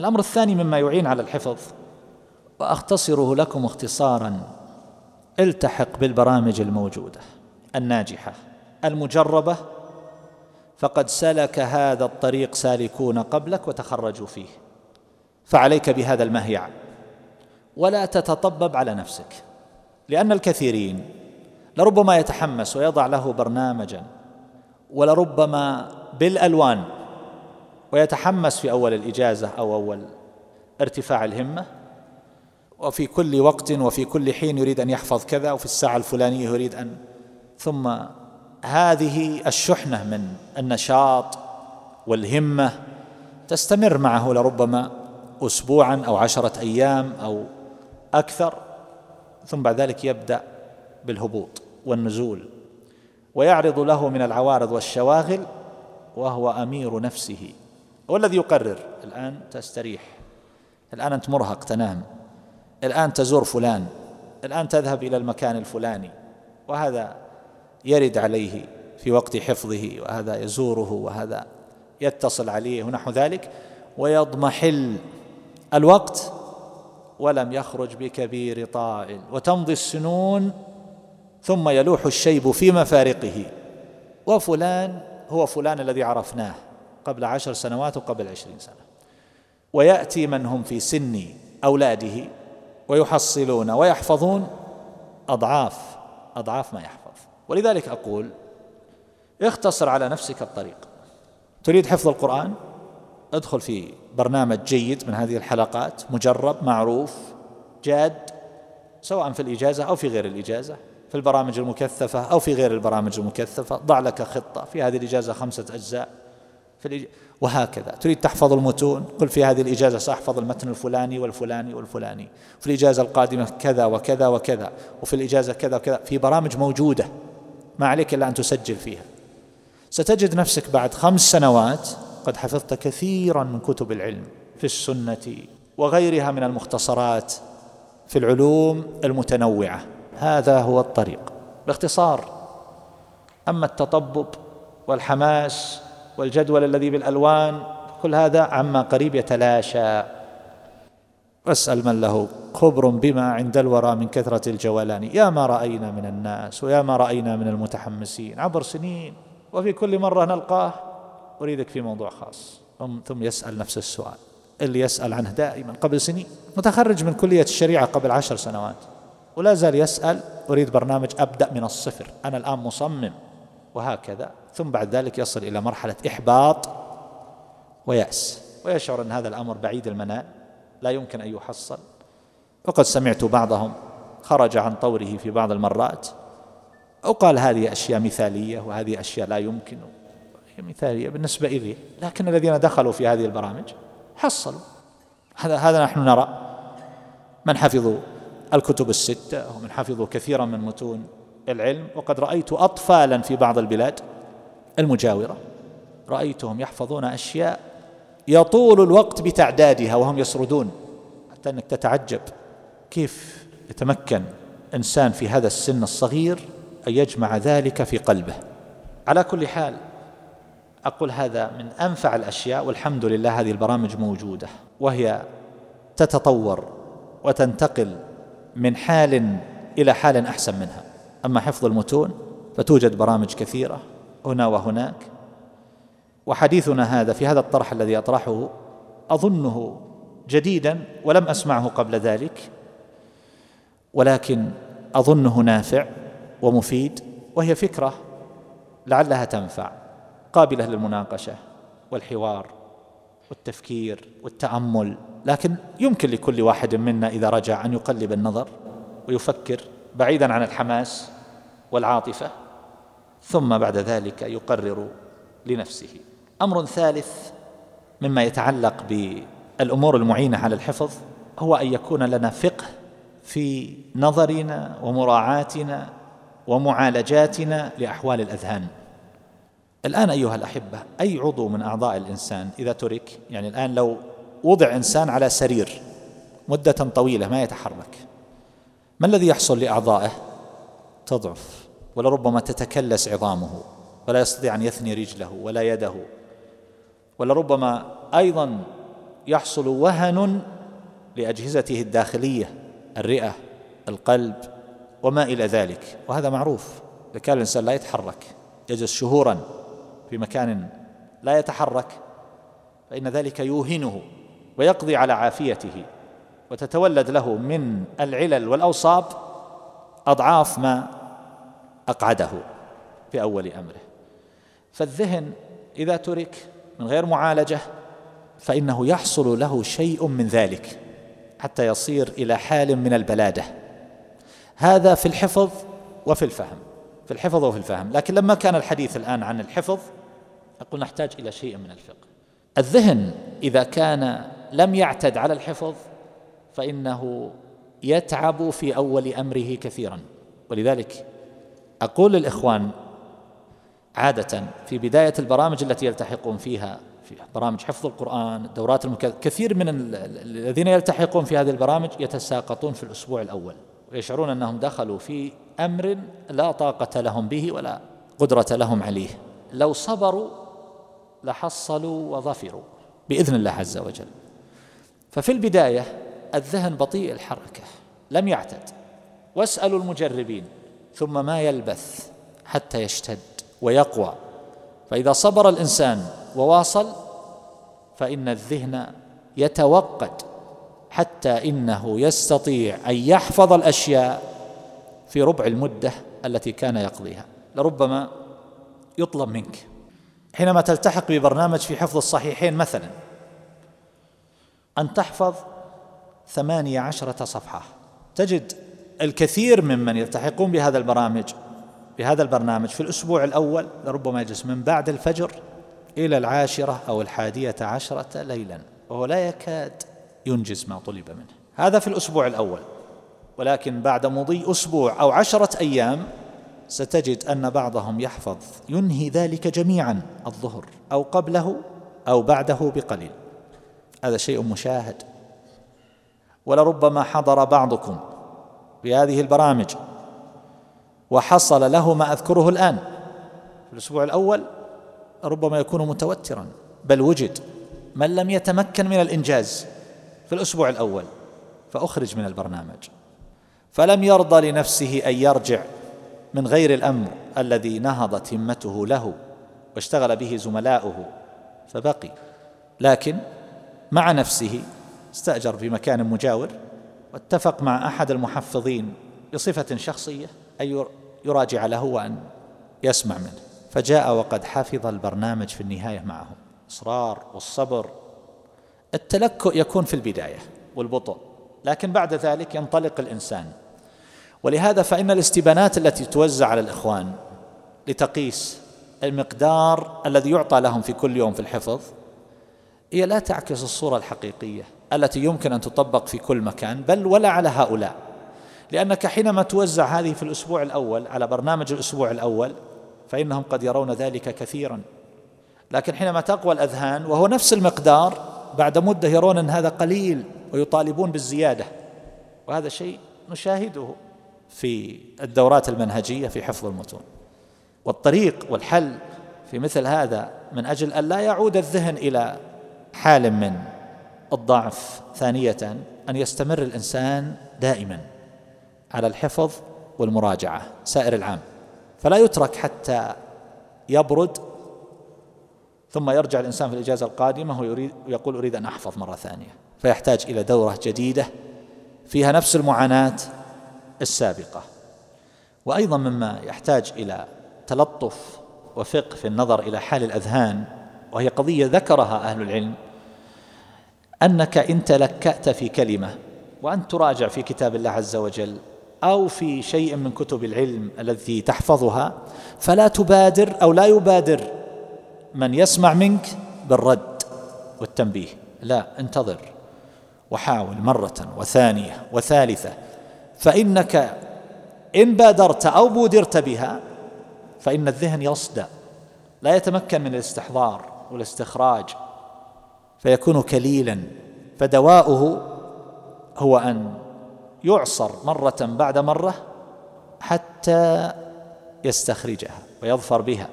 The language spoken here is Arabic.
الأمر الثاني مما يعين على الحفظ وأختصره لكم اختصارا التحق بالبرامج الموجودة الناجحة المجربة فقد سلك هذا الطريق سالكون قبلك وتخرجوا فيه فعليك بهذا المهيع. ولا تتطبب على نفسك لأن الكثيرين لربما يتحمس ويضع له برنامجا ولربما بالألوان ويتحمس في أول الإجازة أو أول ارتفاع الهمة. وفي كل وقت وفي كل حين يريد أن يحفظ كذا وفي الساعة الفلانية يريد أن ثم هذه الشحنة من النشاط والهمة تستمر معه لربما اسبوعا أو عشرة أيام أو أكثر ثم بعد ذلك يبدأ بالهبوط والنزول. ويعرض له من العوارض والشواغل وهو أمير نفسه. هو الذي يقرر. الآن تستريح. الآن أنت مرهق تنام. الآن تزور فلان. الآن تذهب إلى المكان الفلاني. وهذا يرد عليه في وقت حفظه وهذا يزوره وهذا يتصل عليه ونحو ذلك ويضمحل الوقت ولم يخرج بكبير طائل. وتمضي السنون ثم يلوح الشيب في مفارقه. وفلان هو فلان الذي عرفناه. قبل عشر سنوات وقبل عشرين سنة. ويأتي من هم في سن أولاده ويحصلون ويحفظون أضعاف أضعاف ما يحفظ. ولذلك أقول اختصر على نفسك الطريق. تريد حفظ القرآن؟ ادخل في برنامج جيد من هذه الحلقات مجرب معروف جاد سواء في الإجازة أو في غير الإجازة في البرامج المكثفة أو في غير البرامج المكثفة. ضع لك خطة. في هذه الإجازة خمسة أجزاء. في الإج... وهكذا. تريد تحفظ المتون؟ قل في هذه الإجازة سأحفظ المتن الفلاني والفلاني والفلاني. في الإجازة القادمة كذا وكذا وكذا وفي الإجازة كذا وكذا. في برامج موجودة ما عليك إلا أن تسجل فيها. ستجد نفسك بعد خمس سنوات قد حفظت كثيرا من كتب العلم في السنة وغيرها من المختصرات في العلوم المتنوعة. هذا هو الطريق. باختصار أما التطبب والحماس والجدول الذي بالألوان كل هذا عما قريب يتلاشى. واسأل من له خبر بما عند الورى من كثرة الجولان يا ما رأينا من الناس ويا ما رأينا من المتحمسين. عبر سنين وفي كل مرة نلقاه. أريدك في موضوع خاص. ثم يسأل نفس السؤال. اللي يسأل عنه دائما قبل سنين. متخرج من كلية الشريعة قبل عشر سنوات. ولا زال يسأل. أريد برنامج أبدأ من الصفر. أنا الآن مصمم. وهكذا. ثم بعد ذلك يصل إلى مرحلة إحباط ويأس. ويشعر أن هذا الأمر بعيد المنال لا يمكن أن يحصل. وقد سمعت بعضهم خرج عن طوره في بعض المرات أو قال هذه أشياء مثالية وهذه أشياء لا يمكن. هي مثالية بالنسبة إليه لكن الذين دخلوا في هذه البرامج حصلوا. هذا هذا نحن نرى. من حفظوا الكتب الستة ومن حفظوا كثيرا من متون العلم وقد رأيت أطفالا في بعض البلاد المجاورة رأيتهم يحفظون أشياء يطول الوقت بتعدادها وهم يسردون حتى أنك تتعجب كيف يتمكن إنسان في هذا السن الصغير أن يجمع ذلك في قلبه. على كل حال أقول هذا من أنفع الأشياء والحمد لله هذه البرامج موجودة وهي تتطور وتنتقل من حال إلى حال أحسن منها. أما حفظ المتون فتوجد برامج كثيرة هنا وهناك. وحديثنا هذا في هذا الطرح الذي أطرحه أظنه جديدا ولم أسمعه قبل ذلك ولكن أظنه نافع ومفيد وهي فكرة لعلها تنفع قابلة للمناقشة والحوار والتفكير والتأمل لكن يمكن لكل واحد منا إذا رجع أن يقلب النظر ويفكر بعيدا عن الحماس والعاطفة ثم بعد ذلك يقرر لنفسه. أمر ثالث مما يتعلق بالأمور المعينة على الحفظ هو أن يكون لنا فقه في نظرنا ومراعاتنا ومعالجاتنا لأحوال الأذهان. الآن أيها الأحبة أي عضو من أعضاء الإنسان إذا ترك؟ يعني الآن لو وضع إنسان على سرير مدة طويلة ما يتحرك. ما الذي يحصل لأعضائه؟ تضعف ولربما تتكلس عظامه ولا يستطيع أن يثني رجله ولا يده ولربما أيضا يحصل وهن لأجهزته الداخلية الرئة القلب وما إلى ذلك. وهذا معروف إذا كان الإنسان لا يتحرك يجلس شهورا في مكان لا يتحرك فإن ذلك يوهنه ويقضي على عافيته. وتتولد له من العلل والأوصاب أضعاف ما أقعده في أول أمره. فالذهن إذا ترك من غير معالجة فإنه يحصل له شيء من ذلك حتى يصير إلى حال من البلادة. هذا في الحفظ وفي الفهم في الحفظ وفي الفهم. لكن لما كان الحديث الآن عن الحفظ أقول نحتاج إلى شيء من الفقه. الذهن إذا كان لم يعتد على الحفظ فإنه يتعب في أول أمره كثيرا. ولذلك أقول للإخوان عادة في بداية البرامج التي يلتحقون فيها في برامج حفظ القرآن الدورات المكثفه كثير من الذين يلتحقون في هذه البرامج يتساقطون في الأسبوع الأول ويشعرون أنهم دخلوا في أمر لا طاقة لهم به ولا قدرة لهم عليه. لو صبروا لحصلوا وظفروا بإذن الله عز وجل. ففي البداية الذهن بطيء الحركة لم يعتد. واسألوا المجربين ثم ما يلبث حتى يشتد ويقوى. فإذا صبر الإنسان وواصل فإن الذهن يتوقد حتى إنه يستطيع أن يحفظ الأشياء في ربع المدة التي كان يقضيها. لربما يطلب منك. حينما تلتحق ببرنامج في حفظ الصحيحين مثلا أن تحفظ ثمانية عشرة صفحة. تجد الكثير ممن يلتحقون بهذا البرامج بهذا البرنامج. في الأسبوع الأول لربما يجلس من بعد الفجر إلى العاشرة أو الحادية عشرة ليلا وهو لا يكاد ينجز ما طلب منه. هذا في الأسبوع الأول. ولكن بعد مضي أسبوع أو عشرة أيام ستجد أن بعضهم يحفظ ينهي ذلك جميعا الظهر أو قبله أو بعده بقليل. هذا شيء مشاهد. ولربما حضر بعضكم في هذه البرامج وحصل له ما أذكره الآن. في الأسبوع الأول ربما يكون متوترا. بل وجد من لم يتمكن من الإنجاز في الأسبوع الأول فأخرج من البرنامج. فلم يرضى لنفسه أن يرجع من غير الأمر الذي نهضت همته له واشتغل به زملاؤه فبقي. لكن مع نفسه استأجر في مكان مجاور واتفق مع أحد المحفظين بصفة شخصية أن يراجع له وأن يسمع منه. فجاء وقد حفظ البرنامج في النهاية معه إصرار والصبر. التلكؤ يكون في البداية والبطء لكن بعد ذلك ينطلق الإنسان. ولهذا فإن الاستبانات التي توزع على الإخوان لتقيس المقدار الذي يعطى لهم في كل يوم في الحفظ هي لا تعكس الصورة الحقيقية. التي يمكن أن تطبق في كل مكان بل ولا على هؤلاء. لأنك حينما توزع هذه في الأسبوع الأول على برنامج الأسبوع الأول فإنهم قد يرون ذلك كثيرا. لكن حينما تقوى الأذهان وهو نفس المقدار بعد مدة يرون أن هذا قليل ويطالبون بالزيادة. وهذا شيء نشاهده في الدورات المنهجية في حفظ المتون. والطريق والحل في مثل هذا من أجل أن لا يعود الذهن إلى حال من الضعف ثانية أن يستمر الإنسان دائما على الحفظ والمراجعة سائر العام. فلا يترك حتى يبرد ثم يرجع الإنسان في الإجازة القادمة ويريد ويقول أريد أن أحفظ مرة ثانية. فيحتاج إلى دورة جديدة فيها نفس المعاناة السابقة. وأيضا مما يحتاج إلى تلطف وفقه في النظر إلى حال الأذهان وهي قضية ذكرها أهل العلم أنك إن تلكأت في كلمة وأن تراجع في كتاب الله عز وجل أو في شيء من كتب العلم التي تحفظها فلا تبادر أو لا يبادر من يسمع منك بالرد والتنبيه. لا انتظر وحاول مرة وثانية وثالثة. فإنك إن بادرت أو بودرت بها فإن الذهن يصدأ لا يتمكن من الاستحضار والاستخراج. فيكون كليلا فدواؤه هو أن يعصر مرة بعد مرة حتى يستخرجها ويظفر بها.